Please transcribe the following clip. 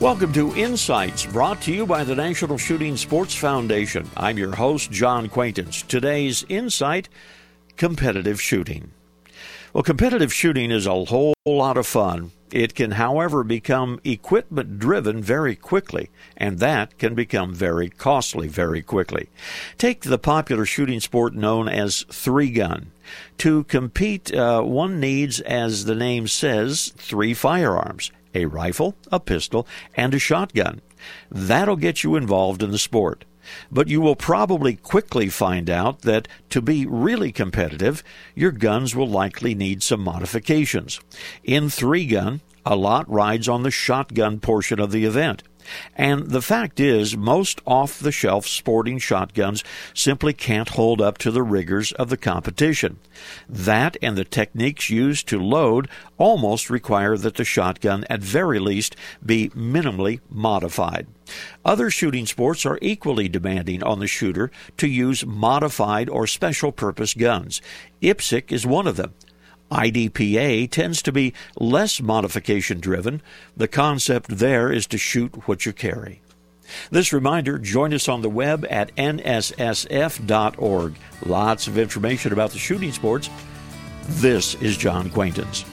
Welcome to Insights, brought to you by the National Shooting Sports Foundation. I'm your host, John Quaintance. Today's insight competitive shooting. Well, competitive shooting is a whole lot of fun. It can, however, become equipment driven very quickly, and that can become very costly very quickly. Take the popular shooting sport known as three gun. To compete, uh, one needs, as the name says, three firearms a rifle, a pistol, and a shotgun. That'll get you involved in the sport. But you will probably quickly find out that to be really competitive, your guns will likely need some modifications. In three gun, a lot rides on the shotgun portion of the event. And the fact is, most off the shelf sporting shotguns simply can't hold up to the rigors of the competition. That and the techniques used to load almost require that the shotgun, at very least, be minimally modified. Other shooting sports are equally demanding on the shooter to use modified or special purpose guns. IPSC is one of them. IDPA tends to be less modification driven. The concept there is to shoot what you carry. This reminder join us on the web at nssf.org. Lots of information about the shooting sports. This is John Quaintance.